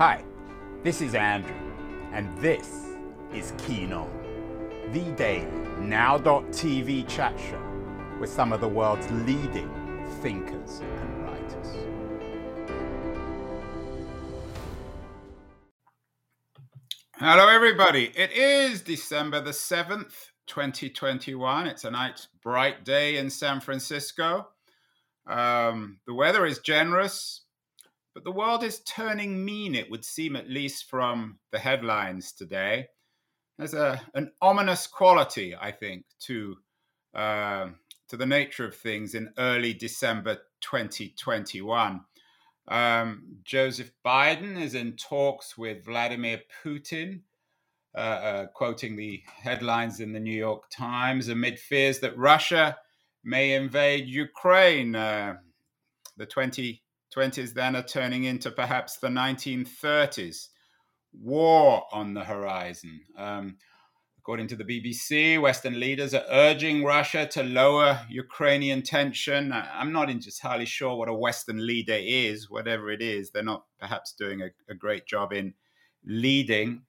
Hi, this is Andrew, and this is Keen On, the daily now.tv chat show with some of the world's leading thinkers and writers. Hello, everybody. It is December the 7th, 2021. It's a nice, bright day in San Francisco. Um, the weather is generous, but the world is turning mean, it would seem, at least from the headlines today. There's a, an ominous quality, I think, to, uh, to the nature of things in early December 2021. Um, Joseph Biden is in talks with Vladimir Putin, uh, uh, quoting the headlines in the New York Times, amid fears that Russia may invade Ukraine. Uh, the 20 20s then are turning into perhaps the 1930s. War on the horizon. Um, according to the BBC, Western leaders are urging Russia to lower Ukrainian tension. I, am not entirely sure what a Western leader is, whatever it is. They're not perhaps doing a, a great job in leading.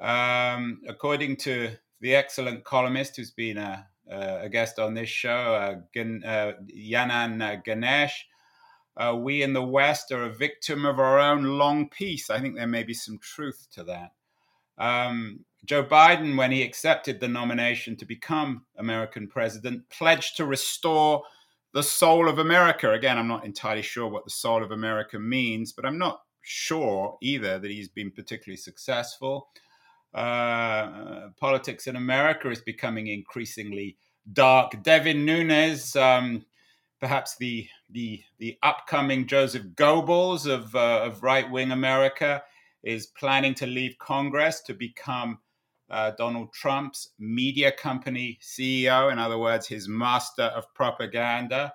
Um, according to the excellent columnist who's been a, a guest on this show, uh, Gan, uh, Janan uh, Ganesh, we in the West are a victim of our own long peace. I think there may be some truth to that. Um, Joe Biden, when he accepted the nomination to become American president, pledged to restore the soul of America. Again, I'm not entirely sure what the soul of America means, but I'm not sure either that he's been particularly successful. Uh, politics in America is becoming increasingly dark. Devin Nunes, um, perhaps the the the upcoming Joseph Goebbels of uh, of right wing America, is planning to leave Congress to become uh, Donald Trump's media company CEO. In other words, his master of propaganda.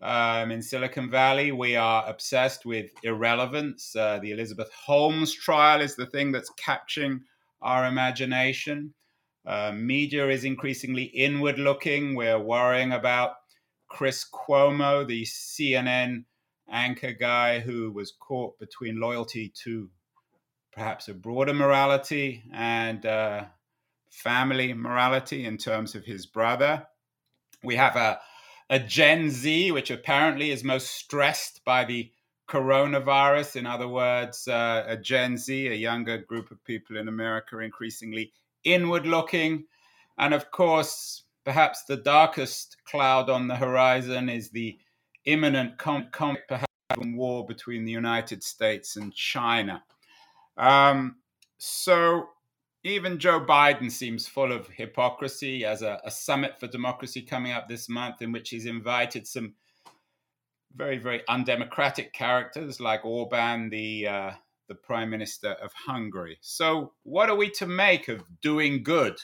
Um, in Silicon Valley, we are obsessed with irrelevance. Uh, the Elizabeth Holmes trial is the thing that's catching our imagination. Uh, media is increasingly inward looking. We're worrying about Chris Cuomo, the CNN anchor guy who was caught between loyalty to perhaps a broader morality and uh, family morality in terms of his brother. We have a, a Gen Z, which apparently is most stressed by the coronavirus. In other words, uh, a Gen Z, a younger group of people in America, increasingly inward looking. And of course, perhaps the darkest cloud on the horizon is the imminent conflict, perhaps war between the United States and China. Um, so even Joe Biden seems full of hypocrisy as a, a summit for democracy coming up this month, in which he's invited some very, very undemocratic characters like Orban, the uh, the Prime Minister of Hungary. So, what are we to make of doing good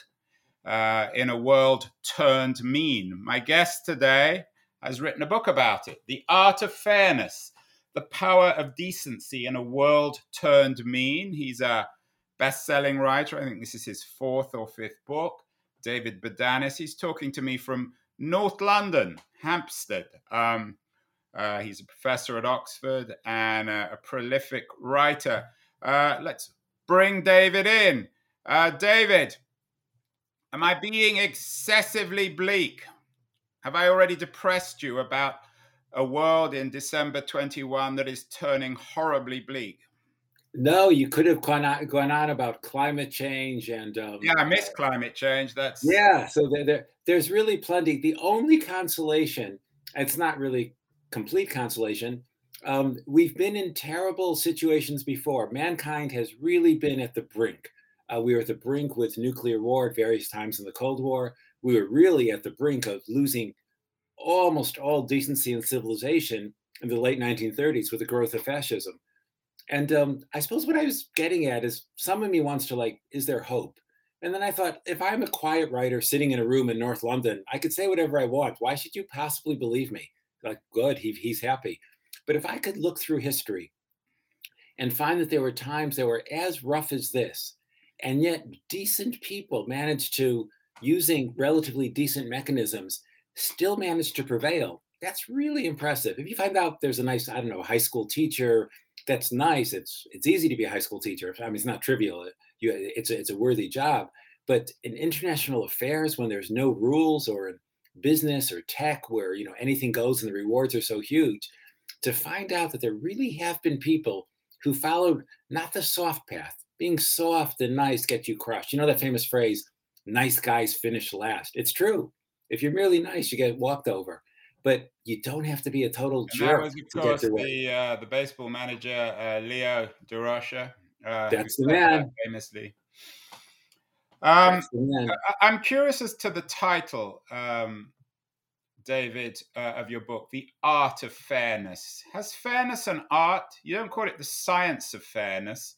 uh, in a world turned mean? My guest today has written a book about it The Art of Fairness, the Power of Decency in a World Turned Mean. He's a best selling writer. I think this is his fourth or fifth book. David Bodanis. He's talking to me from North London, Hampstead. Um, uh, he's a professor at Oxford and a, a prolific writer. Uh, let's bring David in. Uh, David, am I being excessively bleak? Have I already depressed you about a world in December 21 that is turning horribly bleak? No, you could have gone on, gone on about climate change and um, yeah, I miss climate change. That's yeah. So there, there, there's really plenty. The only consolation, it's not really complete consolation. Um, we've been in terrible situations before. Mankind has really been at the brink. Uh, we were at the brink with nuclear war at various times in the Cold War. We were really at the brink of losing almost all decency and civilization in the late 1930s with the growth of fascism. And um, I suppose what I was getting at is some of me wants to like, is there hope? And then I thought, if I'm a quiet writer sitting in a room in North London, I could say whatever I want. Why should you possibly believe me? like good he, he's happy but if i could look through history and find that there were times that were as rough as this and yet decent people managed to using relatively decent mechanisms still managed to prevail that's really impressive. If you find out there's a nice, I don't know, high school teacher that's nice, it's it's easy to be a high school teacher. I mean, it's not trivial. You, it's a, it's a worthy job. But in international affairs, when there's no rules, or in business or tech, where you know anything goes and the rewards are so huge, to find out that there really have been people who followed not the soft path. Being soft and nice gets you crushed. You know that famous phrase, "Nice guys finish last." It's true. If you're merely nice, you get walked over but you don't have to be a total and jerk. That was, of course, the uh, the baseball manager uh, Leo Durocher. Uh, That's the man, famously. Um, I, am curious as to the title, um, David, uh, of your book, "The Art of Fairness." Has fairness an art? You don't call it the science of fairness.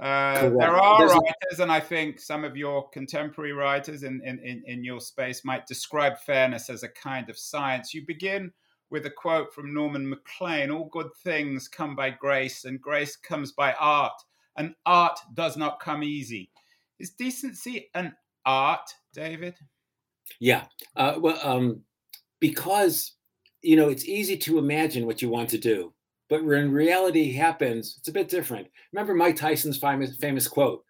Uh, there are There's writers, and I think some of your contemporary writers in, in, in your space might describe fairness as a kind of science. You begin with a quote from Norman Maclean All good things come by grace, and grace comes by art, and art does not come easy. Is decency an art, David? Yeah. Uh, well, um, because, you know, it's easy to imagine what you want to do but when reality happens, it's a bit different. Remember Mike Tyson's famous, famous quote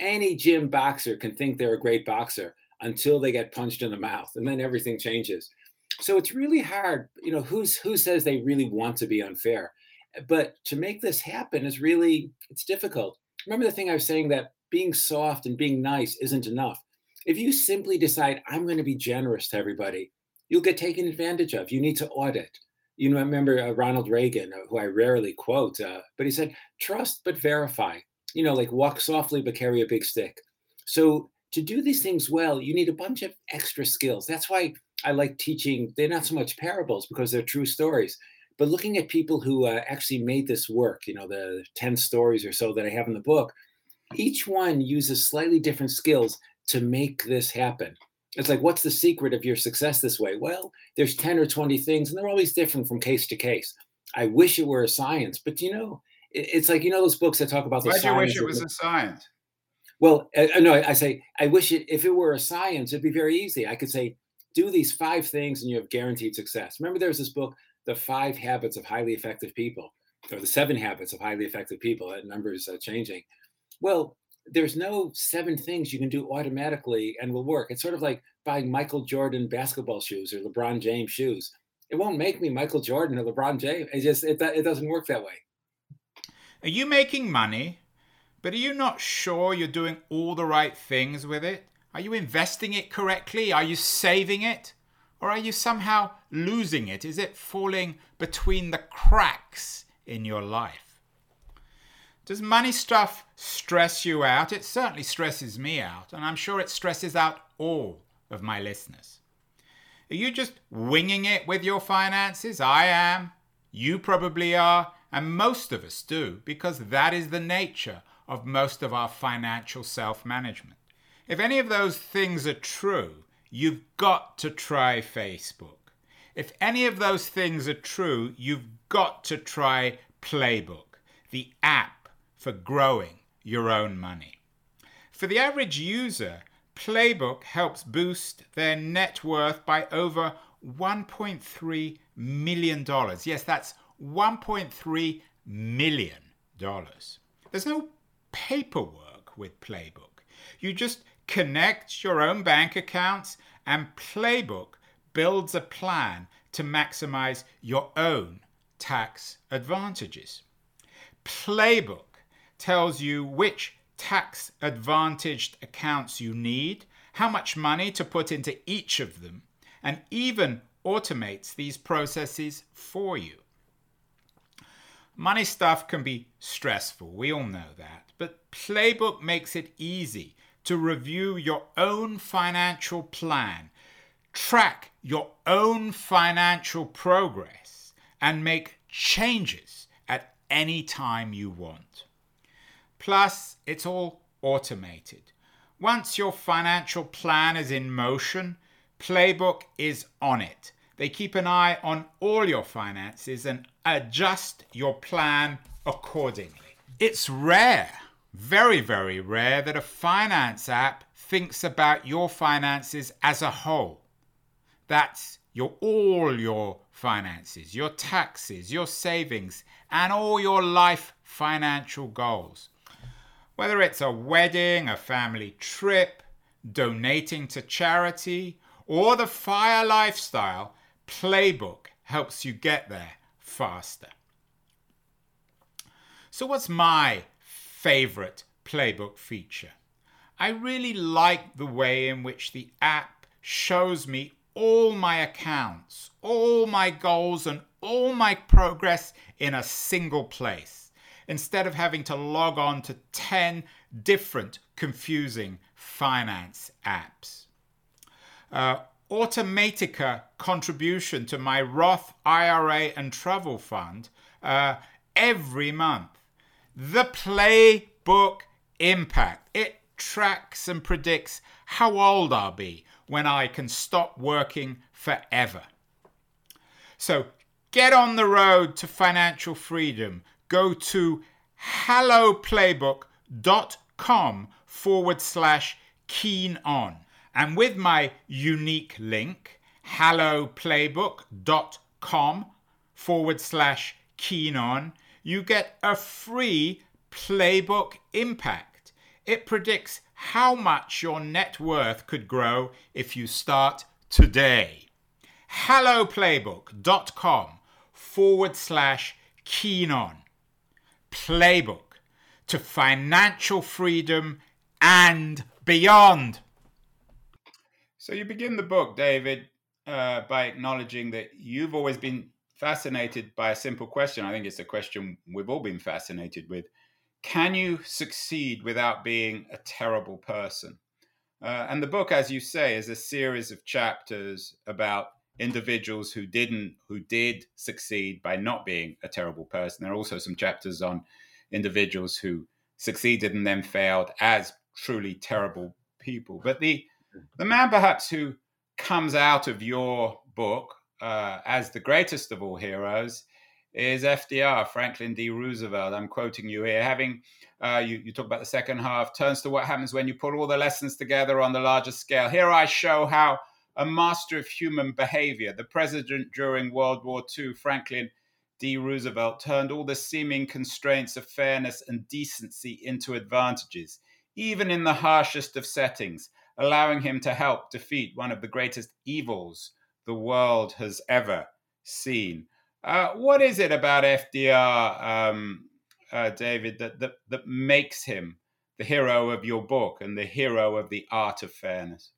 Any gym boxer can think they're a great boxer until they get punched in the mouth, and then everything changes. So it's really hard. You know, who's who says they really want to be unfair? But to make this happen is really it's difficult. Remember the thing I was saying that being soft and being nice isn't enough. If you simply decide I'm going to be generous to everybody, you'll get taken advantage of. You need to audit you remember uh, Ronald Reagan, uh, who I rarely quote, uh, but he said, trust but verify. You know, like walk softly but carry a big stick. So to do these things well, you need a bunch of extra skills. That's why I like teaching. They're not so much parables because they're true stories, but looking at people who uh, actually made this work, you know, the 10 stories or so that I have in the book, each one uses slightly different skills to make this happen it's like what's the secret of your success this way? Well there's 10 or 20 things and they're always different from case to case. I wish it were a science but you know it's like you know those books that talk about the why do you wish it was a science? Well uh, no I, say i wish it if it were a science it'd be very easy. I could say do these five things and you have guaranteed success. Remember there's this book the five habits of highly effective people or the seven habits of highly effective people that number is uh, changing. Well there's no seven things you can do automatically and will work. It's sort of like buying Michael Jordan basketball shoes or LeBron James shoes. It won't make me Michael Jordan or LeBron James. It just it, it doesn't work that way. Are you making money, but are you not sure you're doing all the right things with it? Are you investing it correctly? Are you saving it? Or are you somehow losing it? Is it falling between the cracks in your life? Does money stuff stress you out? It certainly stresses me out, and I'm sure it stresses out all of my listeners. Are you just winging it with your finances? I am. You probably are. And most of us do, because that is the nature of most of our financial self management. If any of those things are true, you've got to try Facebook. If any of those things are true, you've got to try Playbook, the app for growing your own money. For the average user, Playbook helps boost their net worth by over $1.3 million. Yes, that's $1.3 million. There's no paperwork with Playbook. You just connect your own bank accounts, and Playbook builds a plan to maximize your own tax advantages. Playbook tells you which tax advantaged accounts you need, how much money to put into each of them, and even automates these processes for you. Money stuff can be stressful, we all know that, but Playbook makes it easy to review your own financial plan, track your own financial progress, and make changes at any time you want. Plus, it's all automated. Once your financial plan is in motion, Playbook is on it. They keep an eye on all your finances and adjust your plan accordingly. It's rare, very, very rare, that a finance app thinks about your finances as a whole. That's your all your finances, your taxes, your savings, and all your life financial goals. Whether it's a wedding, a family trip, donating to charity, or the fire lifestyle, Playbook helps you get there faster. So, what's my favorite Playbook feature? I really like the way in which the app shows me all my accounts, all my goals, and all my progress in a single place instead of having to log on to 10 different confusing finance apps. Uh, Automatica contribution to my Roth IRA and travel fund uh, every month. The Playbook Impact. It tracks and predicts how old I'll be when I can stop working forever. So get on the road to financial freedom. Go to helloplaybook.com forward slash keen on. And with my unique link, helloplaybook.com forward slash keen on, you get a free playbook impact. It predicts how much your net worth could grow if you start today. helloplaybook.com forward slash keen on. Playbook to financial freedom and beyond. So you begin the book, David, uh, by acknowledging that you've always been fascinated by a simple question. I think it's a question we've all been fascinated with can you succeed without being a terrible person? Uh, and the book, as you say, is a series of chapters about individuals who didn't, who did succeed by not being a terrible person. There are also some chapters on individuals who succeeded and then failed as truly terrible people. But the the man, perhaps, who comes out of your book uh, as the greatest of all heroes is FDR, Franklin D. Roosevelt. I'm quoting you here. Having, uh, you, you talk about the second half, turns to what happens when you put all the lessons together on the larger scale. Here I show how a master of human behavior, the president during World War II, Franklin D. Roosevelt, turned all the seeming constraints of fairness and decency into advantages, even in the harshest of settings, allowing him to help defeat one of the greatest evils the world has ever seen. Uh, what is it about FDR, um, uh, David, that, that that makes him the hero of your book and the hero of the art of fairness?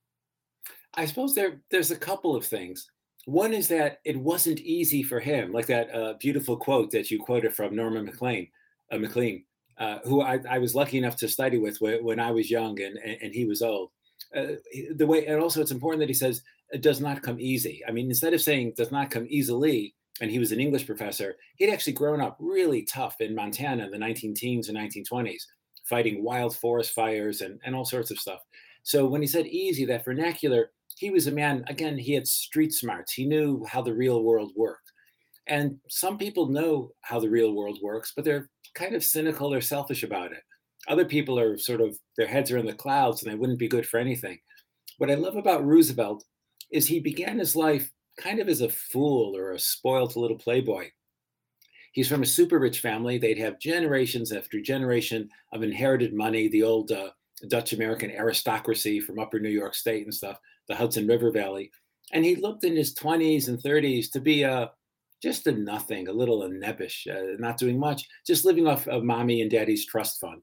I suppose there there's a couple of things. One is that it wasn't easy for him, like that uh, beautiful quote that you quoted from Norman Maclean, uh, Maclean, uh, who I, I, was lucky enough to study with when I was young and, and, and he was old. Uh, the way, and also it's important that he says it does not come easy. I mean, instead of saying does not come easily, and he was an English professor, he'd actually grown up really tough in Montana in the 19 teens and 1920s, fighting wild forest fires and, and all sorts of stuff. So when he said easy, that vernacular, he was a man, again, he had street smarts. He knew how the real world worked. And some people know how the real world works, but they're kind of cynical or selfish about it. Other people are sort of, their heads are in the clouds and they wouldn't be good for anything. What I love about Roosevelt is he began his life kind of as a fool or a spoiled little playboy. He's from a super rich family. They'd have generations after generation of inherited money, the old uh, Dutch American aristocracy from upper New York State and stuff, the Hudson River Valley. And he looked in his 20s and 30s to be a just a nothing, a little a nebbish, uh, not doing much, just living off of mommy and daddy's trust fund.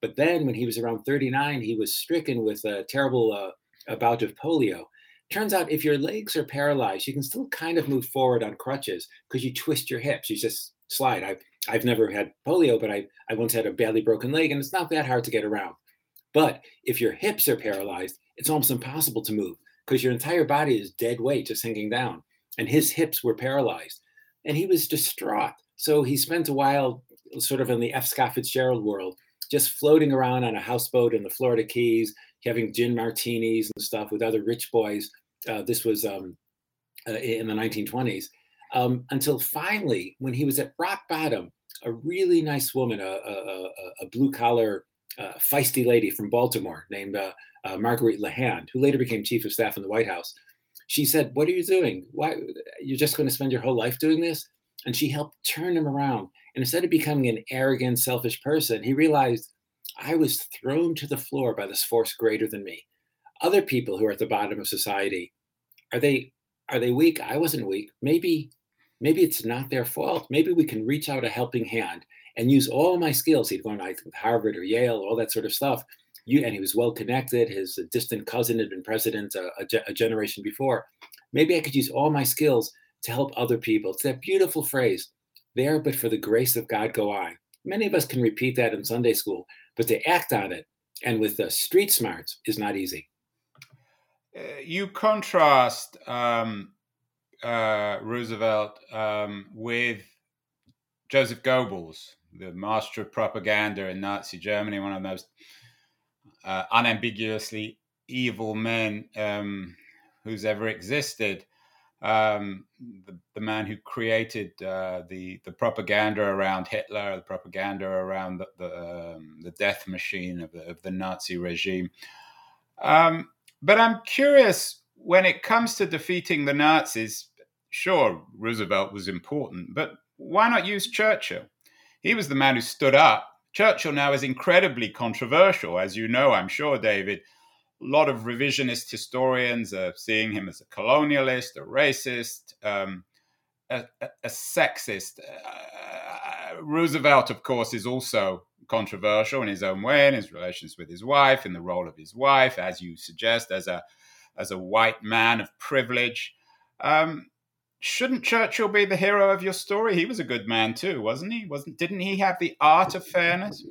But then when he was around 39, he was stricken with a terrible uh, bout of polio Turns out if your legs are paralyzed, you can still kind of move forward on crutches because you twist your hips. You just slide. I've, I've never had polio, but I, I once had a badly broken leg and it's not that hard to get around. But if your hips are paralyzed, it's almost impossible to move because your entire body is dead weight just hanging down. And his hips were paralyzed. And he was distraught. So he spent a while sort of in the F. Scott Fitzgerald world, just floating around on a houseboat in the Florida Keys, having gin martinis and stuff with other rich boys. Uh, this was um, uh, in the 1920s. Um, until finally, when he was at rock bottom, a really nice woman, a, a, a blue collar, uh, feisty lady from Baltimore named uh, uh, Marguerite LeHand, who later became chief of staff in the White House, She said, What are you doing? Why you're just going to spend your whole life doing this? And she helped turn him around. And instead of becoming an arrogant, selfish person, he realized I was thrown to the floor by this force greater than me. Other people who are at the bottom of society, are they are they weak? I wasn't weak. Maybe maybe it's not their fault. Maybe we can reach out a helping hand and use all my skills. He'd gone to Harvard or Yale, all that sort of stuff. You, and he was well connected. His distant cousin had been president a, a, a generation before. Maybe I could use all my skills to help other people. It's that beautiful phrase, there but for the grace of God go I. Many of us can repeat that in Sunday school, but to act on it and with the street smarts is not easy. Uh, you contrast um, uh, Roosevelt um, with Joseph Goebbels, the master of propaganda in Nazi Germany, one of the most uh, unambiguously evil men um, who's ever existed. Um, the, the, man who created uh, the the propaganda around Hitler, the propaganda around the the, um, the death machine of the, of the Nazi regime. Um, but I'm curious when it comes to defeating the Nazis. Sure, Roosevelt was important, but why not use Churchill? He was the man who stood up. Churchill now is incredibly controversial, as you know, I'm sure, David. A lot of revisionist historians are seeing him as a colonialist, a racist, um, a, a, sexist. Uh, Roosevelt, of course, is also controversial in his own way in his relations with his wife, in the role of his wife, as you suggest, as a as a white man of privilege. Um, shouldn't Churchill be the hero of your story? He was a good man too, wasn't he? Wasn't didn't he have the art of fairness?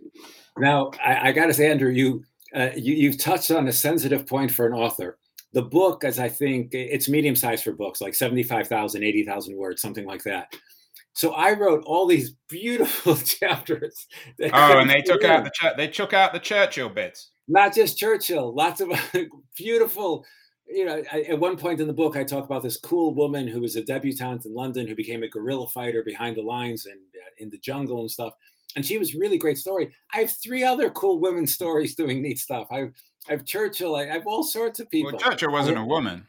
Now, I, I got to say, Andrew, you, uh, you you've touched on a sensitive point for an author. The book, as I think, it's medium sized for books, like 75,000, 80,000 words, something like that. So I wrote all these beautiful chapters. Oh, and they took in. out the they took out the Churchill bits. Not just Churchill, lots of beautiful you know, I, at one point in the book, I talk about this cool woman who was a debutante in London who became a guerrilla fighter behind the lines and uh, in the jungle and stuff. And she was really great story. I have three other cool women stories doing neat stuff. I have, I have Churchill. I have all sorts of people. Well, Churchill wasn't a woman.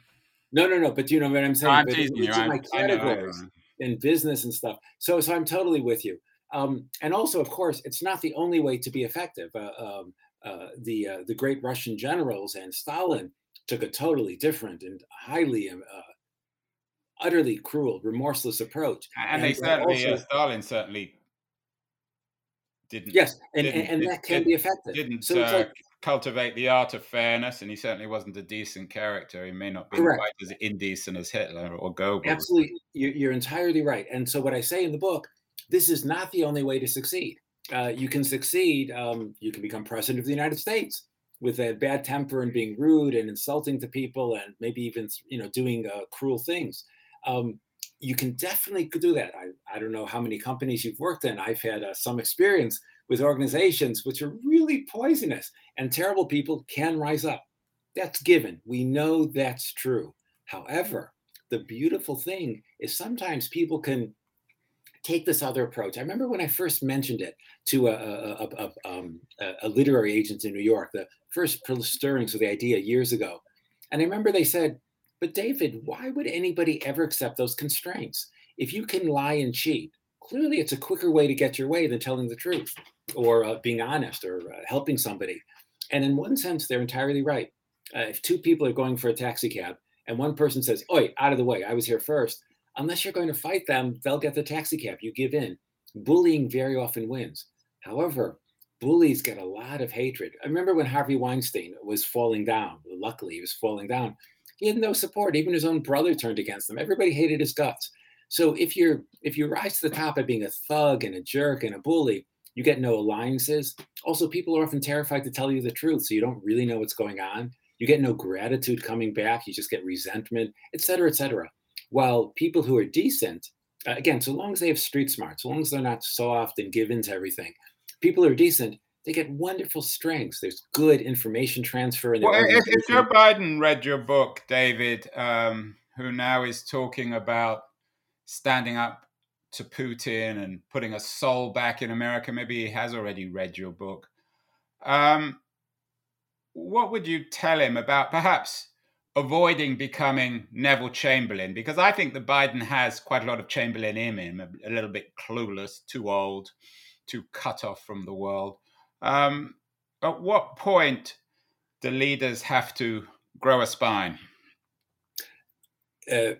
No, no, no. But you know what I'm saying? No, I'm teasing you. my categories in business and stuff. So, so I'm totally with you. Um, and also, of course, it's not the only way to be effective. Uh, um, uh, the uh, the great Russian generals and Stalin took a totally different and highly um, uh, utterly cruel, remorseless approach. And, and they certainly, also, uh, Stalin certainly didn't. Yes, and, didn't, and, and that can be effective. Didn't so uh, like, cultivate the art of fairness, and he certainly wasn't a decent character. He may not be quite as indecent as Hitler or Goebbels. Absolutely, you're entirely right. And so, what I say in the book, this is not the only way to succeed. Uh, you can succeed. Um, you can become president of the United States with a bad temper and being rude and insulting to people and maybe even you know doing uh, cruel things um, you can definitely do that. I, I don't know how many companies you've worked in. I've had uh, some experience with organizations which are really poisonous and terrible people can rise up. That's given. We know that's true. However the beautiful thing is sometimes people can take this other approach. I remember when I first mentioned it to a, a, a, um, a, literary agent in New York, the first stirrings of the idea years ago. And I remember they said, But David, why would anybody ever accept those constraints? If you can lie and cheat, clearly it's a quicker way to get your way than telling the truth or uh, being honest or uh, helping somebody. And in one sense, they're entirely right. Uh, if two people are going for a taxi cab and one person says, Oi, out of the way, I was here first, unless you're going to fight them, they'll get the taxi cab. You give in. Bullying very often wins. However, bullies get a lot of hatred. I remember when Harvey Weinstein was falling down. Luckily, he was falling down. He had no support. Even his own brother turned against him. Everybody hated his guts. So if you're if you rise to the top by being a thug and a jerk and a bully, you get no alliances. Also, people are often terrified to tell you the truth, so you don't really know what's going on. You get no gratitude coming back. You just get resentment, et cetera, et cetera. While people who are decent, uh, again, so long as they have street smart, so long as they're not soft and give in to everything, people who are decent, they get wonderful strengths. There's good information transfer. In well, if, if, Joe Biden read your book, David, um, who now is talking about standing up to Putin and putting a soul back in America, maybe he has already read your book. Um, what would you tell him about perhaps avoiding becoming Neville Chamberlain because I think that Biden has quite a lot of Chamberlain in him, a, a little bit clueless, too old, too cut off from the world. Um, at what point do leaders have to grow a spine? Uh,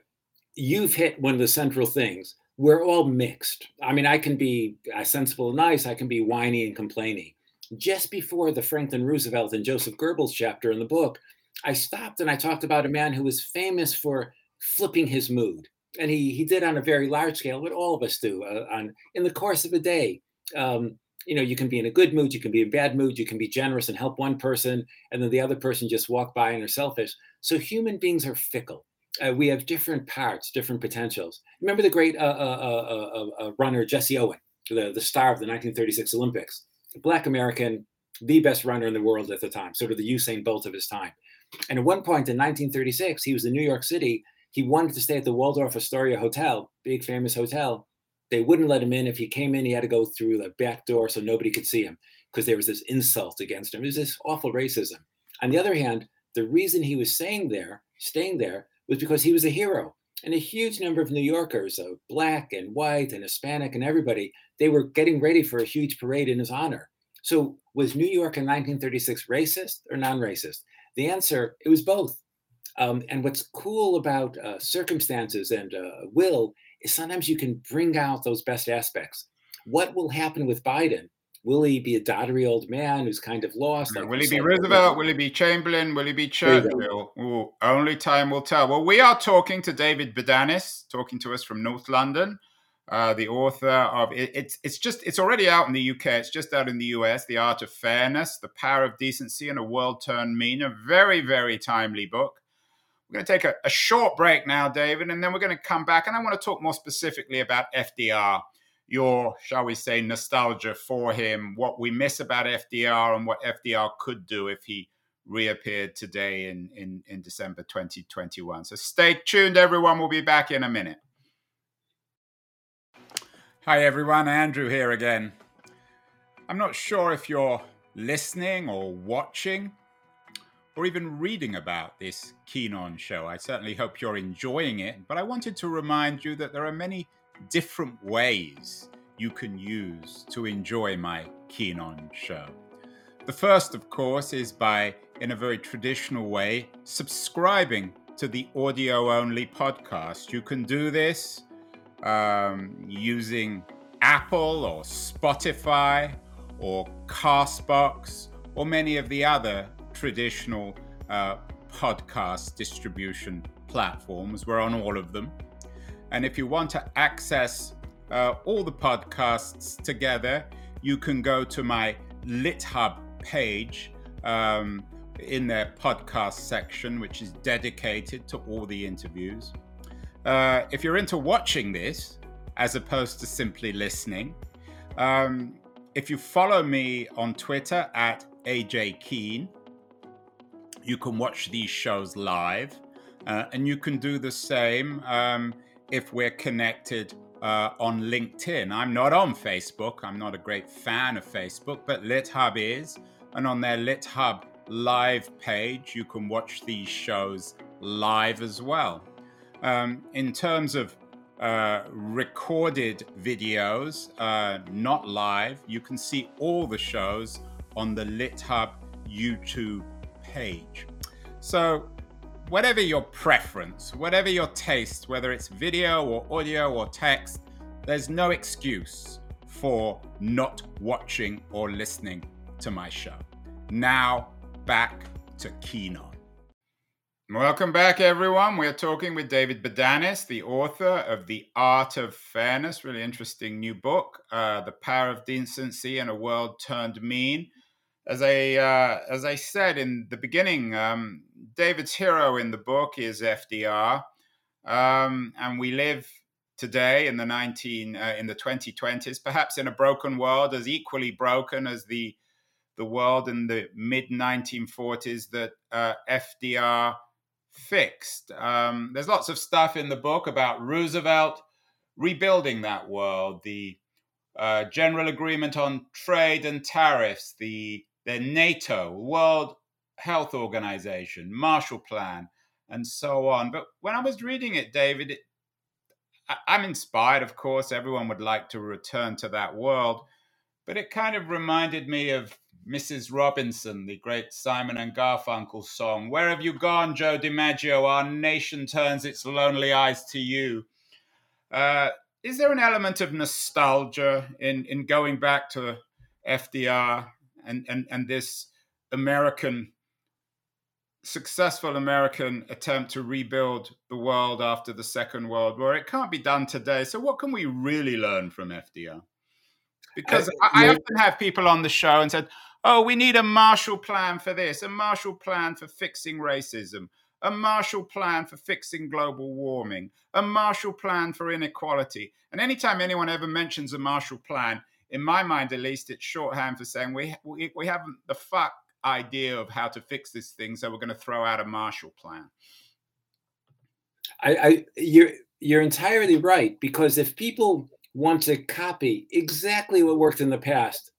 you've hit one of the central things. We're all mixed. I mean, I can be uh, sensible and nice, I can be whiny and complaining. Just before the Franklin Roosevelt and Joseph Goebbels chapter in the book, I stopped and I talked about a man who was famous for flipping his mood. And he, he did on a very large scale what all of us do uh, on in the course of a day. Um, you know, you can be in a good mood, you can be in a bad mood, you can be generous and help one person, and then the other person just walk by and are selfish. So human beings are fickle. Uh, we have different parts, different potentials. Remember the great uh, uh, uh, uh runner Jesse Owens, the, the star of the 1936 Olympics, black American, the best runner in the world at the time, sort of the Usain Bolt of his time. And at one point in 1936, he was in New York City. He wanted to stay at the Waldorf Astoria Hotel, big famous hotel. They wouldn't let him in. If he came in, he had to go through the back door so nobody could see him because there was this insult against him. It was this awful racism. On the other hand, the reason he was staying there, staying there, was because he was a hero. And a huge number of New Yorkers, uh, black and white and Hispanic and everybody, they were getting ready for a huge parade in his honor. So was New York in 1936 racist or non-racist? The answer, it was both. Um, and what's cool about uh, circumstances and uh, will is sometimes you can bring out those best aspects. What will happen with Biden? Will he be a doddery old man who's kind of lost? Like will he be Roosevelt? Will he be Chamberlain? Will he be Churchill? Ooh, only time will tell. Well, we are talking to David Bodanis, talking to us from North London uh, the author of it, it's it's just it's already out in the UK. It's just out in the US. The Art of Fairness, The Power of Decency, and a World Turned Mean. A very very timely book. We're going to take a, a short break now, David, and then we're going to come back. And I want to talk more specifically about FDR, your shall we say nostalgia for him, what we miss about FDR, and what FDR could do if he reappeared today in in, in December 2021. So stay tuned, everyone. We'll be back in a minute. Hi everyone, Andrew here again. I'm not sure if you're listening or watching or even reading about this Keen On show. I certainly hope you're enjoying it, but I wanted to remind you that there are many different ways you can use to enjoy my Keen On show. The first, of course, is by, in a very traditional way, subscribing to the audio only podcast. You can do this um, using Apple or Spotify or Castbox or many of the other traditional uh, podcast distribution platforms. We're on all of them. And if you want to access uh, all the podcasts together, you can go to my LitHub page um, in their podcast section, which is dedicated to all the interviews. Uh, if you're into watching this, as opposed to simply listening, um, if you follow me on Twitter at AJ Keen, you can watch these shows live. Uh, and you can do the same um, if we're connected uh, on LinkedIn. I'm not on Facebook. I'm not a great fan of Facebook, but LitHub is. And on their LitHub live page, you can watch these shows live as well. Um, in terms of uh, recorded videos, uh, not live, you can see all the shows on the LitHub YouTube page. So, whatever your preference, whatever your taste, whether it's video or audio or text, there's no excuse for not watching or listening to my show. Now, back to Keen On. Welcome back, everyone. We're talking with David Bodanis, the author of The Art of Fairness, really interesting new book, uh, The Power of Decency in a World Turned Mean. As I, uh, as I said in the beginning, um, David's hero in the book is FDR. Um, and we live today in the 19, uh, in the 2020s, perhaps in a broken world as equally broken as the, the world in the mid 1940s that uh, FDR fixed. Um, there's lots of stuff in the book about Roosevelt rebuilding that world, the uh, General Agreement on Trade and Tariffs, the, the NATO, World Health Organization, Marshall Plan, and so on. But when I was reading it, David, it, I, I'm inspired, of course. Everyone would like to return to that world. But it kind of reminded me of Mrs. Robinson, the great Simon and Garfunkel song. Where have you gone, Joe DiMaggio? Our nation turns its lonely eyes to you. Uh, is there an element of nostalgia in, in going back to FDR and, and, and this American, successful American attempt to rebuild the world after the Second World War? It can't be done today. So, what can we really learn from FDR? Because I, I often have people on the show and said, oh, we need a Marshall Plan for this, a Marshall Plan for fixing racism, a Marshall Plan for fixing global warming, a Marshall Plan for inequality. And anytime anyone ever mentions a Marshall Plan, in my mind at least, it's shorthand for saying we, we, we haven't the fuck idea of how to fix this thing, so we're going to throw out a Marshall Plan. I, I you're you're entirely right because if people want to copy exactly what worked in the past,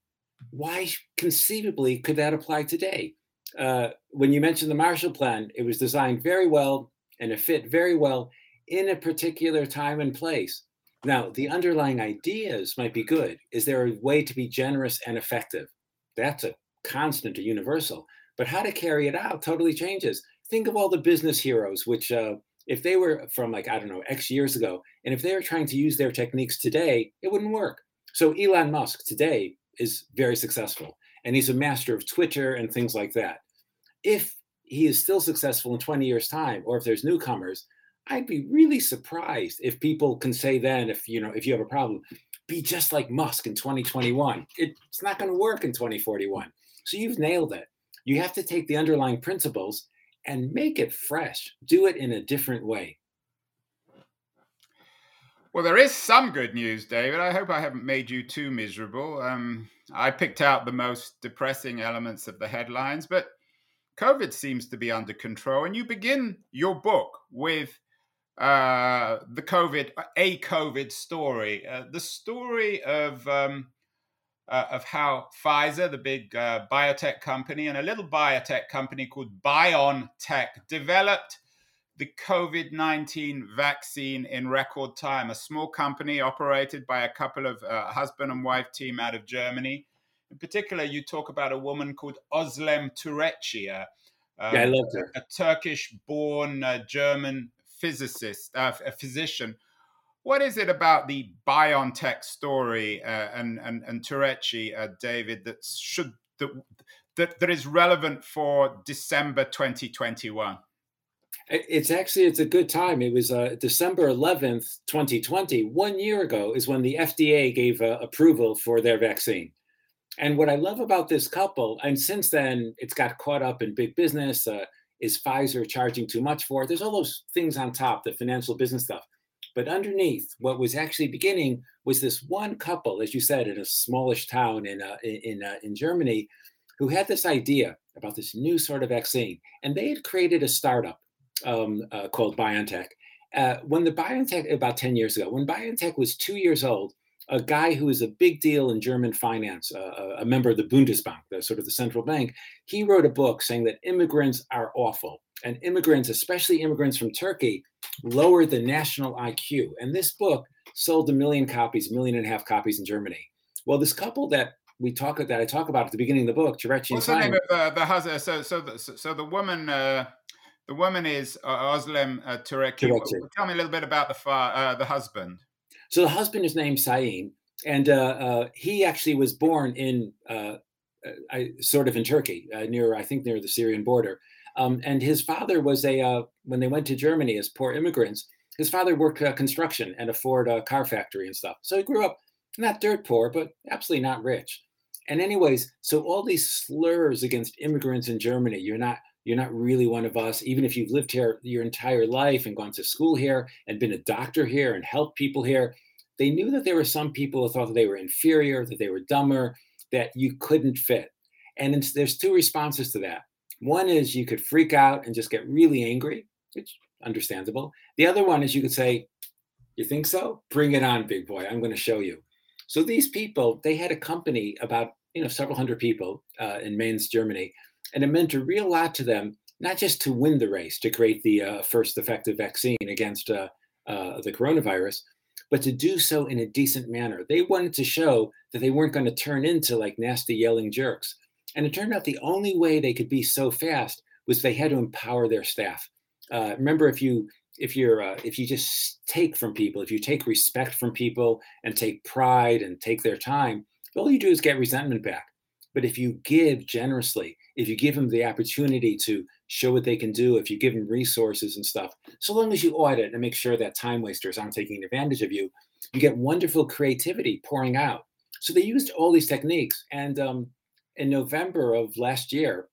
why conceivably could that apply today? Uh, when you mentioned the Marshall Plan, it was designed very well and it fit very well in a particular time and place. Now, the underlying ideas might be good. Is there a way to be generous and effective? That's a constant, a universal. But how to carry it out totally changes. Think of all the business heroes, which, uh, if they were from like, I don't know, X years ago, and if they were trying to use their techniques today, it wouldn't work. So Elon Musk today is very successful and he's a master of Twitter and things like that. If he is still successful in 20 years' time, or if there's newcomers, I'd be really surprised if people can say then, if you know, if you have a problem, be just like Musk in 2021. It's not going to work in 2041. So you've nailed it. You have to take the underlying principles and make it fresh. Do it in a different way. Well, there is some good news, David. I hope I haven't made you too miserable. Um, I picked out the most depressing elements of the headlines, but COVID seems to be under control. And you begin your book with uh, the COVID, a COVID story, uh, the story of um, uh, of how Pfizer, the big uh, biotech company, and a little biotech company called BioNTech developed the COVID 19 vaccine in record time. A small company operated by a couple of uh, husband and wife team out of Germany. In particular, you talk about a woman called Özlem Türeci, um, yeah, I loved her. a Turkish born uh, German physicist, uh, a physician. What is it about the BioNTech story uh, and, and, and uh, David, that should that, that, that is relevant for December 2021? It's actually it's a good time. It was uh, December 11th, 2020. One year ago is when the FDA gave uh, approval for their vaccine. And what I love about this couple, and since then it's got caught up in big business. Uh, is Pfizer charging too much for it? There's all those things on top, the financial business stuff. But underneath, what was actually beginning was this one couple, as you said, in a smallish town in uh, in uh, in Germany, who had this idea about this new sort of vaccine, and they had created a startup um, uh, called BioNTech. Uh, when the BioNTech, about 10 years ago, when BioNTech was two years old, a guy who is a big deal in German finance, uh, a member of the Bundesbank, the sort of the central bank, he wrote a book saying that immigrants are awful. And immigrants, especially immigrants from Turkey, lower the national IQ. And this book sold a million copies, a million and a half copies in Germany. Well, this couple that we talk that I talk about at the beginning of the book, Türeci What's the name of the, the husband? So, so, the, so the woman uh, the woman is uh, Özlem uh, Türeci. Tell me a little bit about the fa- uh, the husband. So the husband is named Şahin, and uh, uh, he actually was born in uh, I, sort of in Turkey, near I think near the Syrian border. Um, and his father was a when they went to Germany as poor immigrants. His father worked construction and a Ford car factory and stuff. So he grew up not dirt poor, but absolutely not rich. And anyways, so all these slurs against immigrants in Germany, you're not you're not really one of us, even if you've lived here your entire life and gone to school here and been a doctor here and helped people here. They knew that there were some people who thought that they were inferior, that they were dumber, that you couldn't fit. And there's two responses to that. One is you could freak out and just get really angry, which understandable. The other one is you could say, "You think so? Bring it on, big boy. I'm going to show you." So these people, they had a company about you know several hundred people uh, in Mainz, Germany, and it meant a real lot to them not just to win the race to create the uh, first effective vaccine against uh, uh, the coronavirus, but to do so in a decent manner. They wanted to show that they weren't going to turn into like nasty yelling jerks. And it turned out the only way they could be so fast was they had to empower their staff. Uh, remember, if you if you're uh, if you just take from people, if you take respect from people and take pride and take their time, all you do is get resentment back. But if you give generously, if you give them the opportunity to show what they can do, if you give them resources and stuff, so long as you audit and make sure that time wasters aren't taking advantage of you, you get wonderful creativity pouring out. So they used all these techniques. And um, in November of last year,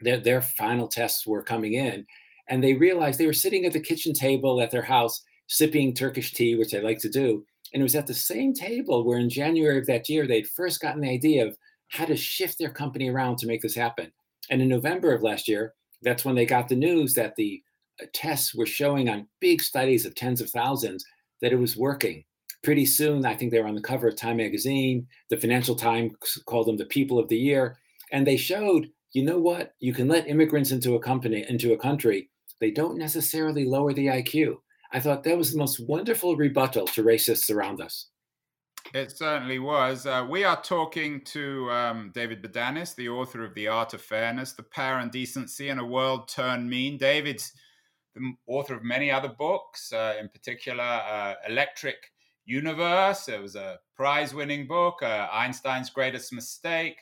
their, their final tests were coming in, and they realized they were sitting at the kitchen table at their house sipping Turkish tea, which they like to do. And it was at the same table where in January of that year, they'd first gotten the idea of how to shift their company around to make this happen. And in November of last year, that's when they got the news that the uh, tests were showing on big studies of tens of thousands that it was working. Pretty soon, I think they were on the cover of Time magazine. The Financial Times called them the People of the Year. And they showed, you know what? You can let immigrants into a company, into a country. They don't necessarily lower the IQ. I thought that was the most wonderful rebuttal to racists around us. It certainly was. Uh, we are talking to um, David Bodanis, the author of The Art of Fairness, The Power and Decency in a World Turned Mean. David's the author of many other books, uh, in particular, uh, Electric Universe. It was a prize winning book, uh, Einstein's Greatest Mistake,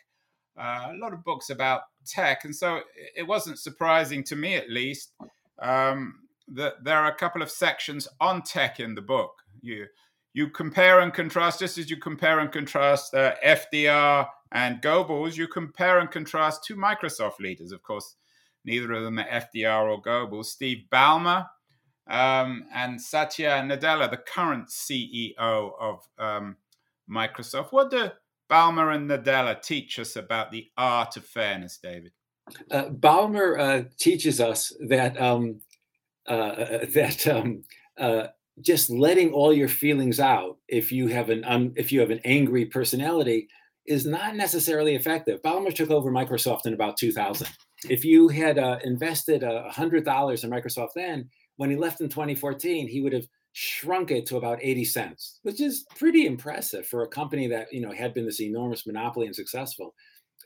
uh, a lot of books about tech. And so it wasn't surprising to me, at least, um, that there are a couple of sections on tech in the book. You you compare and contrast, just as you compare and contrast uh, FDR and Goebbels, you compare and contrast two Microsoft leaders. Of course, neither of them are FDR or Goebbels. Steve Ballmer um, and Satya Nadella, the current CEO of um, Microsoft. What do Ballmer and Nadella teach us about the art of fairness, David? Uh, Ballmer uh, teaches us that um, uh, that um, uh, just letting all your feelings out if you have an um, if you have an angry personality is not necessarily effective. Ballmer took over Microsoft in about 2000. If you had uh, invested hundred dollars in Microsoft then, when he left in 2014, he would have shrunk it to about 80 cents, which is pretty impressive for a company that you know had been this enormous monopoly and successful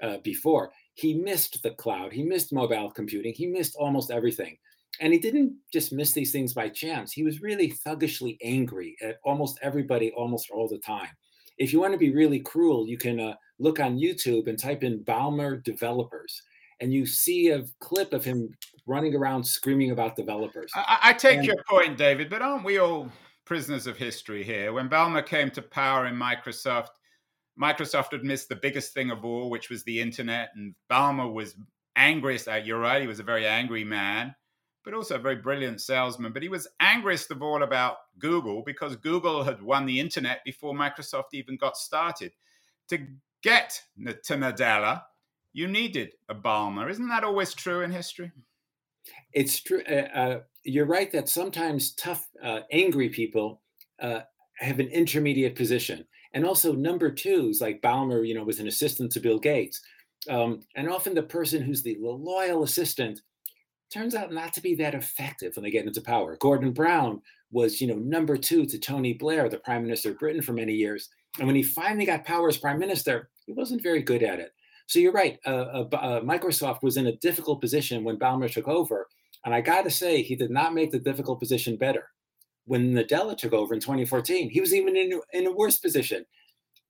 uh, before. He missed the cloud, he missed mobile computing, he missed almost everything. And he didn't just miss these things by chance. He was really thuggishly angry at almost everybody almost all the time. If you want to be really cruel, you can uh, look on YouTube and type in Ballmer developers, and you see a clip of him running around screaming about developers. I, I take and, your point, David, but aren't we all prisoners of history here? When Ballmer came to power in Microsoft, Microsoft had missed the biggest thing of all, which was the internet, and Ballmer was angriest. Uh, you're right; he was a very angry man but also a very brilliant salesman. But he was angriest of all about Google because Google had won the internet before Microsoft even got started. To get to Nadella, you needed a Ballmer. Isn't that always true in history? It's true. Uh, uh, you're right that sometimes tough, uh, angry people uh, have an intermediate position. And also number twos, like Ballmer, you know, was an assistant to Bill Gates. Um, and often the person who's the loyal assistant turns out not to be that effective when they get into power. Gordon Brown was, you know, number two to Tony Blair, the prime minister of Britain for many years. And when he finally got power as prime minister, he wasn't very good at it. So you're right. Uh, uh, uh, Microsoft was in a difficult position when Ballmer took over. And I got to say, he did not make the difficult position better. When Nadella took over in 2014, he was even in, in a worse position.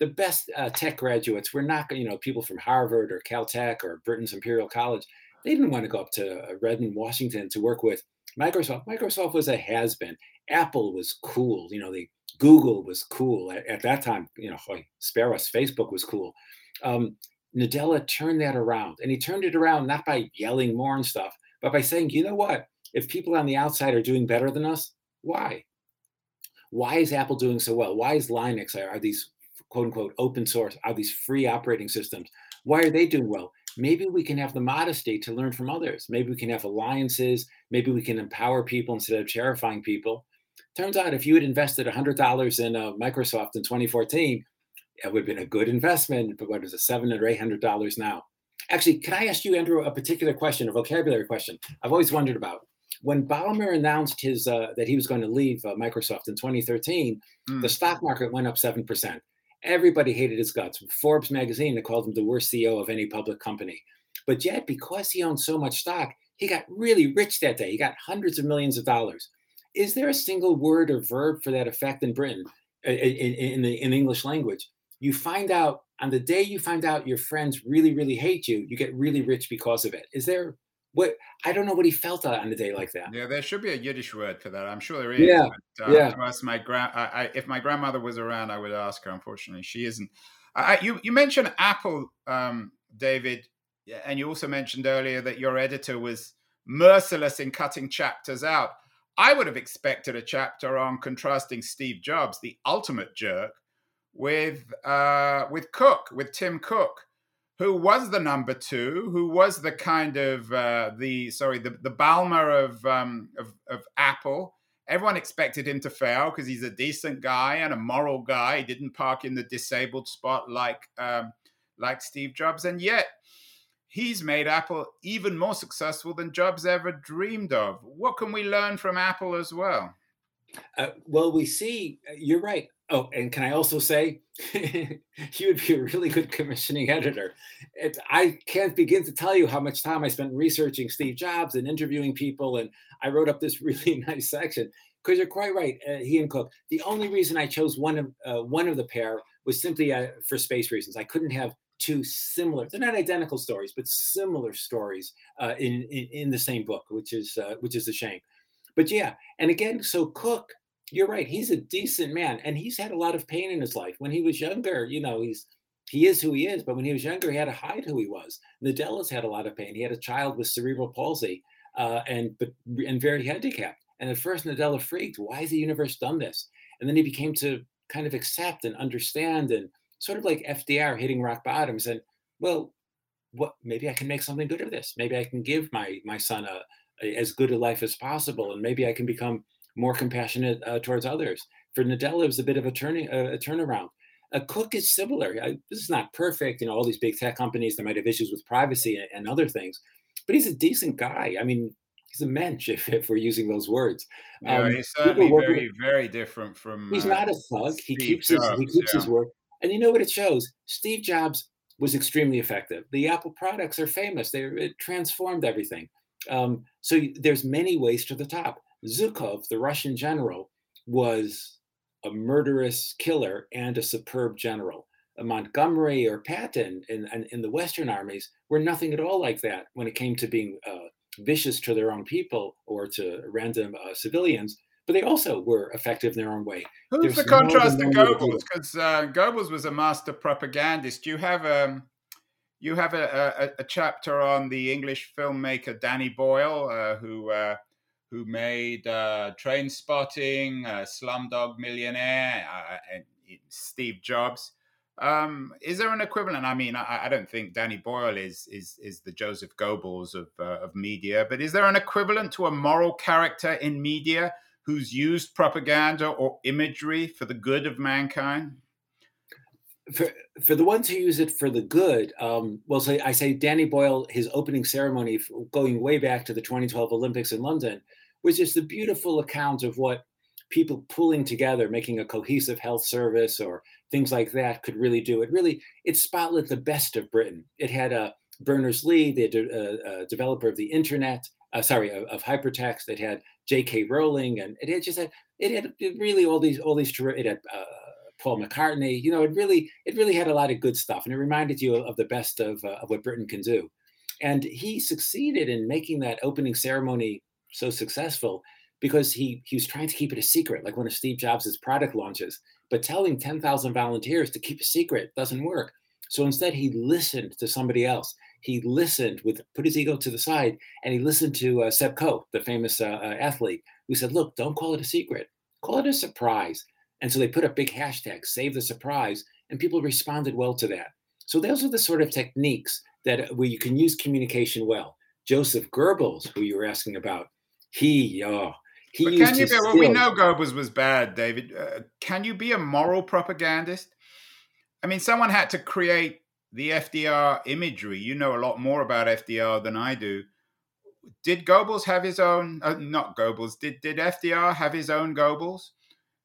The best uh, tech graduates were not, you know, people from Harvard or Caltech or Britain's Imperial College they didn't want to go up to uh, Redmond, Washington to work with Microsoft. Microsoft was a has been. Apple was cool. You know, the Google was cool at, at that time. You know, spare us. Facebook was cool. Um, Nadella turned that around, and he turned it around not by yelling more and stuff, but by saying, you know what? If people on the outside are doing better than us, why? Why is Apple doing so well? Why is Linux? Are these quote unquote open source? Are these free operating systems? Why are they doing well? Maybe we can have the modesty to learn from others. Maybe we can have alliances. Maybe we can empower people instead of terrifying people. Turns out if you had invested $100 in uh, Microsoft in 2014, it would have been a good investment, but what is it, seven or $800 now? Actually, can I ask you, Andrew, a particular question, a vocabulary question? I've always wondered about when Ballmer announced his uh, that he was going to leave uh, Microsoft in 2013. Mm. The stock market went up seven percent. Everybody hated his guts. Forbes magazine they called him the worst CEO of any public company. But yet, because he owned so much stock, he got really rich that day. He got hundreds of millions of dollars. Is there a single word or verb for that effect in Britain, in, in, the in English language? You find out on the day you find out your friends really, really hate you, you get really rich because of it. Is there what I don't know what he felt on a day like that. Yeah, there should be a Yiddish word for that. I'm sure there is. Yeah, but, uh, yeah. To my grand, I, I, if my grandmother was around, I would ask her. Unfortunately, she isn't. I, you you mentioned Apple, um, David, and you also mentioned earlier that your editor was merciless in cutting chapters out. I would have expected a chapter on contrasting Steve Jobs, the ultimate jerk, with uh, with Cook, with Tim Cook, who was the number two, who was the kind of uh, the sorry the the Ballmer of, um, of of Apple. Everyone expected him to fail because he's a decent guy and a moral guy. He didn't park in the disabled spot like um, like Steve Jobs, and yet he's made Apple even more successful than Jobs ever dreamed of. What can we learn from Apple as well? Uh, well, we see, uh, you're right. Oh, and can I also say, he would be a really good commissioning editor. It, I can't begin to tell you how much time I spent researching Steve Jobs and interviewing people. And I wrote up this really nice section because you're quite right. Uh, he and Cook. The only reason I chose one of uh, one of the pair was simply uh, for space reasons. I couldn't have two similar they're not identical stories but similar stories uh, in, in, in the same book which is uh, which is a shame but yeah and again so cook you're right he's a decent man and he's had a lot of pain in his life. When he was younger you know he's he is who he is but when he was younger he had to hide who he was. Nadella's had a lot of pain. He had a child with cerebral palsy uh, and but and very handicapped and at first nadella freaked why has the universe done this? And then he became to kind of accept and understand and sort of like FDR hitting rock bottom and well, what maybe I can make something good of this. Maybe I can give my my son a, a as good a life as possible, and maybe I can become more compassionate uh, towards others. For Nadella, it was a bit of a turning a, a turnaround. A Cook is similar. I, this is not perfect. You know, all these big tech companies that might have issues with privacy and, and other things, but he's a decent guy. I mean, he's a mensch if, if we're using those words. Um, he's certainly very, very different from. He's uh, not a thug. He keeps Jobs, his he keeps yeah. his word. And you know what it shows? Steve Jobs was extremely effective. The Apple products are famous. They transformed everything. Um, so there's many ways to the top. Zhukov, the Russian general, was a murderous killer and a superb general. Montgomery or Patton in, in, in, the Western armies were nothing at all like that when it came to being uh, vicious to their own people or to random uh, civilians but they also were effective in their own way. Who's There's the contrast to Goebbels? Because uh, Goebbels was a master propagandist. You have a um, you have a, a, a, chapter on the English filmmaker Danny Boyle, uh, who uh, who made uh, Trainspotting, uh, Slumdog Millionaire, uh, and Steve Jobs. Um, is there an equivalent? I mean, I, I, don't think Danny Boyle is is is the Joseph Goebbels of uh, of media, but is there an equivalent to a moral character in media who's used propaganda or imagery for the good of mankind? For, for the ones who use it for the good, um, well, say I say Danny Boyle, his opening ceremony, going way back to the 2012 Olympics in London, was just a beautiful account of what people pulling together, making a cohesive health service or things like that could really do. It really it spotlit the best of Britain. It had a Berners Lee, the uh, uh, developer of the internet, uh, sorry, of, of, hypertext. It had J.K. Rowling, and it had just had it had really all these all these it had uh, Paul McCartney. You know, it really it really had a lot of good stuff, and it reminded you of, of the best of uh, of what Britain can do. And he succeeded in making that opening ceremony so successful because he he was trying to keep it a secret, like one of Steve Jobs' product launches. But telling 10,000 volunteers to keep a secret doesn't work. So instead, he listened to somebody else he listened with put his ego to the side and he listened to uh, Seb Coe, the famous uh, uh, athlete, who said, "Look, don't call it a secret, call it a surprise." And so they put a big hashtag, "Save the Surprise," and people responded well to that. So those are the sort of techniques that uh, where you can use communication well. Joseph Goebbels, who you were asking about, he oh he but can you be, well, we know Goebbels was bad, David. Uh, can you be a moral propagandist? I mean, someone had to create the FDR imagery. You know a lot more about FDR than I do. Did Goebbels have his own? Uh, not Goebbels. Did did FDR have his own Goebbels?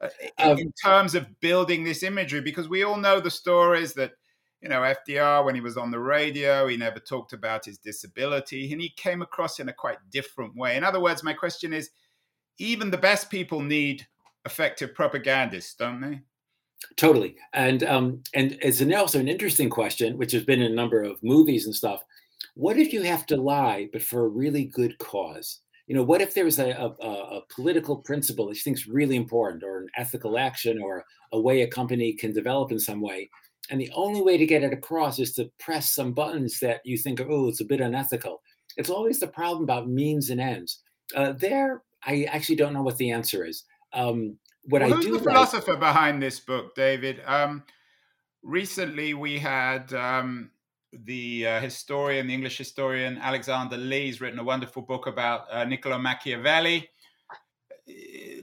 Uh, um, in terms of building this imagery, because we all know the stories that you know FDR when he was on the radio, he never talked about his disability, and he came across in a quite different way. In other words, my question is, even the best people need effective propagandists, don't they? Totally, and um, and it's an, also an interesting question, which has been in a number of movies and stuff. What if you have to lie, but for a really good cause? You know, what if there's a, a, a political principle that you think is really important, or an ethical action, or a way a company can develop in some way, and the only way to get it across is to press some buttons that you think, oh, it's a bit unethical. It's always the problem about means and ends. Uh, there, I actually don't know what the answer is. Um, what well, I who's do the philosopher like, behind this book, David? Um, recently, we had um, the uh, historian, the English historian Alexander Lee's written a wonderful book about uh, Niccolo Machiavelli.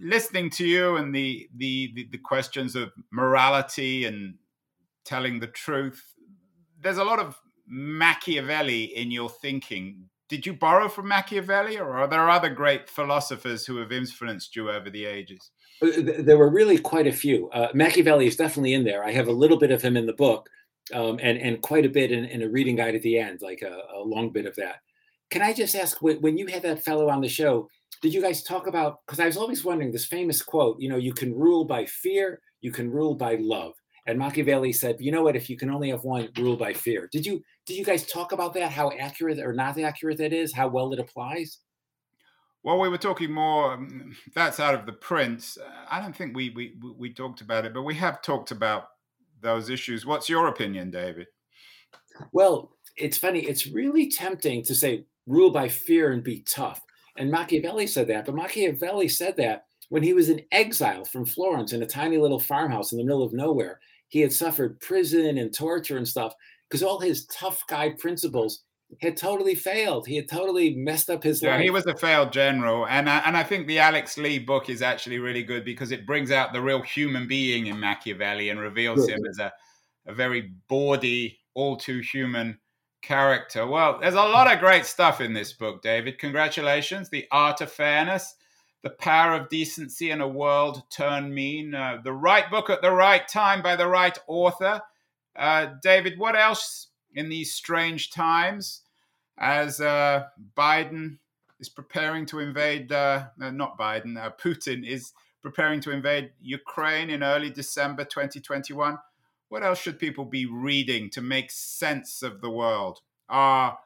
Listening to you and the, the the the questions of morality and telling the truth, there's a lot of Machiavelli in your thinking. Did you borrow from Machiavelli, or are there other great philosophers who have influenced you over the ages? Uh, there were really quite a few. Uh, Machiavelli is definitely in there. I have a little bit of him in the book, um, and and quite a bit in, in, a reading guide at the end, like a, a, long bit of that. Can I just ask, when you had that fellow on the show, did you guys talk about? Because I was always wondering this famous quote. You know, you can rule by fear, you can rule by love. And Machiavelli said, you know what? If you can only have one, rule by fear. Did you did you guys talk about that? How accurate or not accurate that is? How well it applies? Well, we were talking more. Um, that's out of the prints. I don't think we we we talked about it, but we have talked about those issues. What's your opinion, David? Well, it's funny. It's really tempting to say rule by fear and be tough. And Machiavelli said that, but Machiavelli said that when he was in exile from Florence in a tiny little farmhouse in the middle of nowhere. He had suffered prison and torture and stuff because all his tough guy principles had totally failed. He had totally messed up his yeah, life. he was a failed general, and I, and I think the Alex Lee book is actually really good because it brings out the real human being in Machiavelli and reveals good. him as a a very bawdy, all too human character. Well, there's a lot of great stuff in this book, David. Congratulations, The Art of Fairness. The Power of Decency in a World Turned Mean. Uh, the right book at the right time by the right author. Uh, David, what else in these strange times as uh, Biden is preparing to invade, uh, not Biden, uh, Putin is preparing to invade Ukraine in early December 2021. What else should people be reading to make sense of the world? Our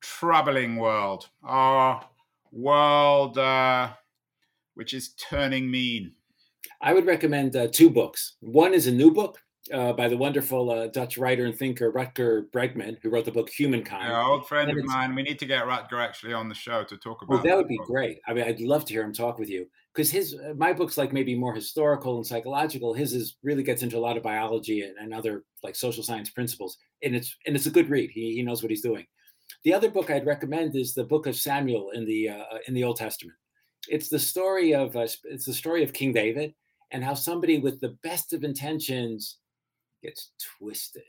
troubling world, our world uh, which is turning mean. I would recommend uh, two books. One is a new book uh, by the wonderful uh, Dutch writer and thinker Rutger Bregman, who wrote the book Humankind. Yeah, old friend and of mine. We need to get Rutger actually on the show to talk about. Well, that would be book. great. I mean, I'd love to hear him talk with you because his uh, my book's like maybe more historical and psychological. His is really gets into a lot of biology and, and other like social science principles, and it's and it's a good read. He he knows what he's doing. The other book I'd recommend is the Book of Samuel in the uh, in the Old Testament. It's the story of uh, it's the story of King David and how somebody with the best of intentions gets twisted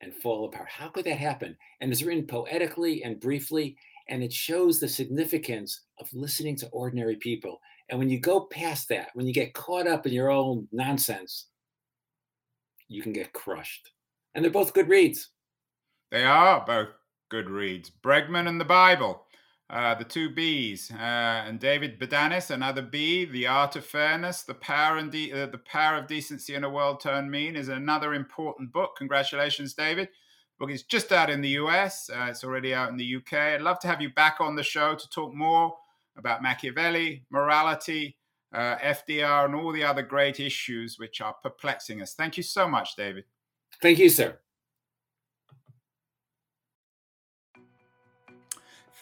and fall apart. How could that happen? And it's written poetically and briefly, and it shows the significance of listening to ordinary people. And when you go past that, when you get caught up in your own nonsense, you can get crushed. And they're both good reads. They are both good reads. Bregman and the Bible. Uh, the two B's, uh, and David Bodanis, another B. The Art of Fairness, the Power and De- uh, the Power of Decency in a World Turned Mean is another important book. Congratulations, David. The book is just out in the US. Uh, it's already out in the UK. I'd love to have you back on the show to talk more about Machiavelli, morality, uh, FDR, and all the other great issues which are perplexing us. Thank you so much, David. Thank you, sir.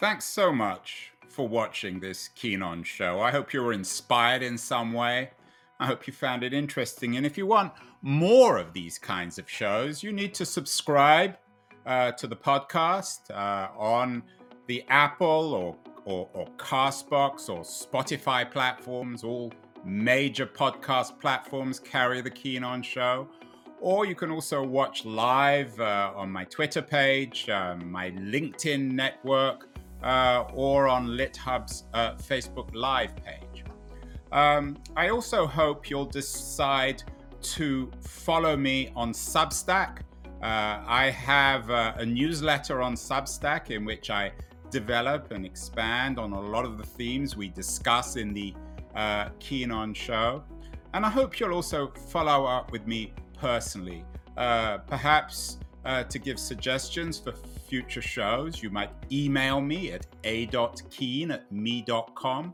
Thanks so much for watching this Keen On show. I hope you were inspired in some way. I hope you found it interesting. And if you want more of these kinds of shows, you need to subscribe uh, to the podcast uh, on the Apple or, or, or Castbox or Spotify platforms. All major podcast platforms carry the Keen On show Or you can also watch live uh, on my Twitter page, um, my LinkedIn network, uh, or on LitHub's uh, Facebook Live page. Um, I also hope you'll decide to follow me on Substack. Uh, I have uh, a newsletter on Substack in which I develop and expand on a lot of the themes we discuss in the uh, Keen On show. And I hope you'll also follow up with me personally, uh, perhaps uh, to give suggestions for future shows. You might email me at a.keen at me.com,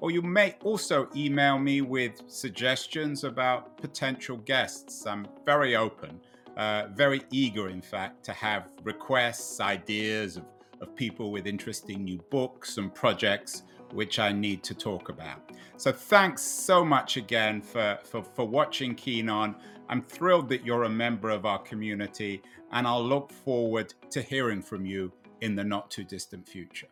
or you may also email me with suggestions about potential guests. I'm very open, uh, very eager, in fact, to have requests, ideas of, of people with interesting new books and projects which I need to talk about. So thanks so much again for, for, for watching Keen On. I'm thrilled that you're a member of our community, and I'll look forward to hearing from you in the not too distant future.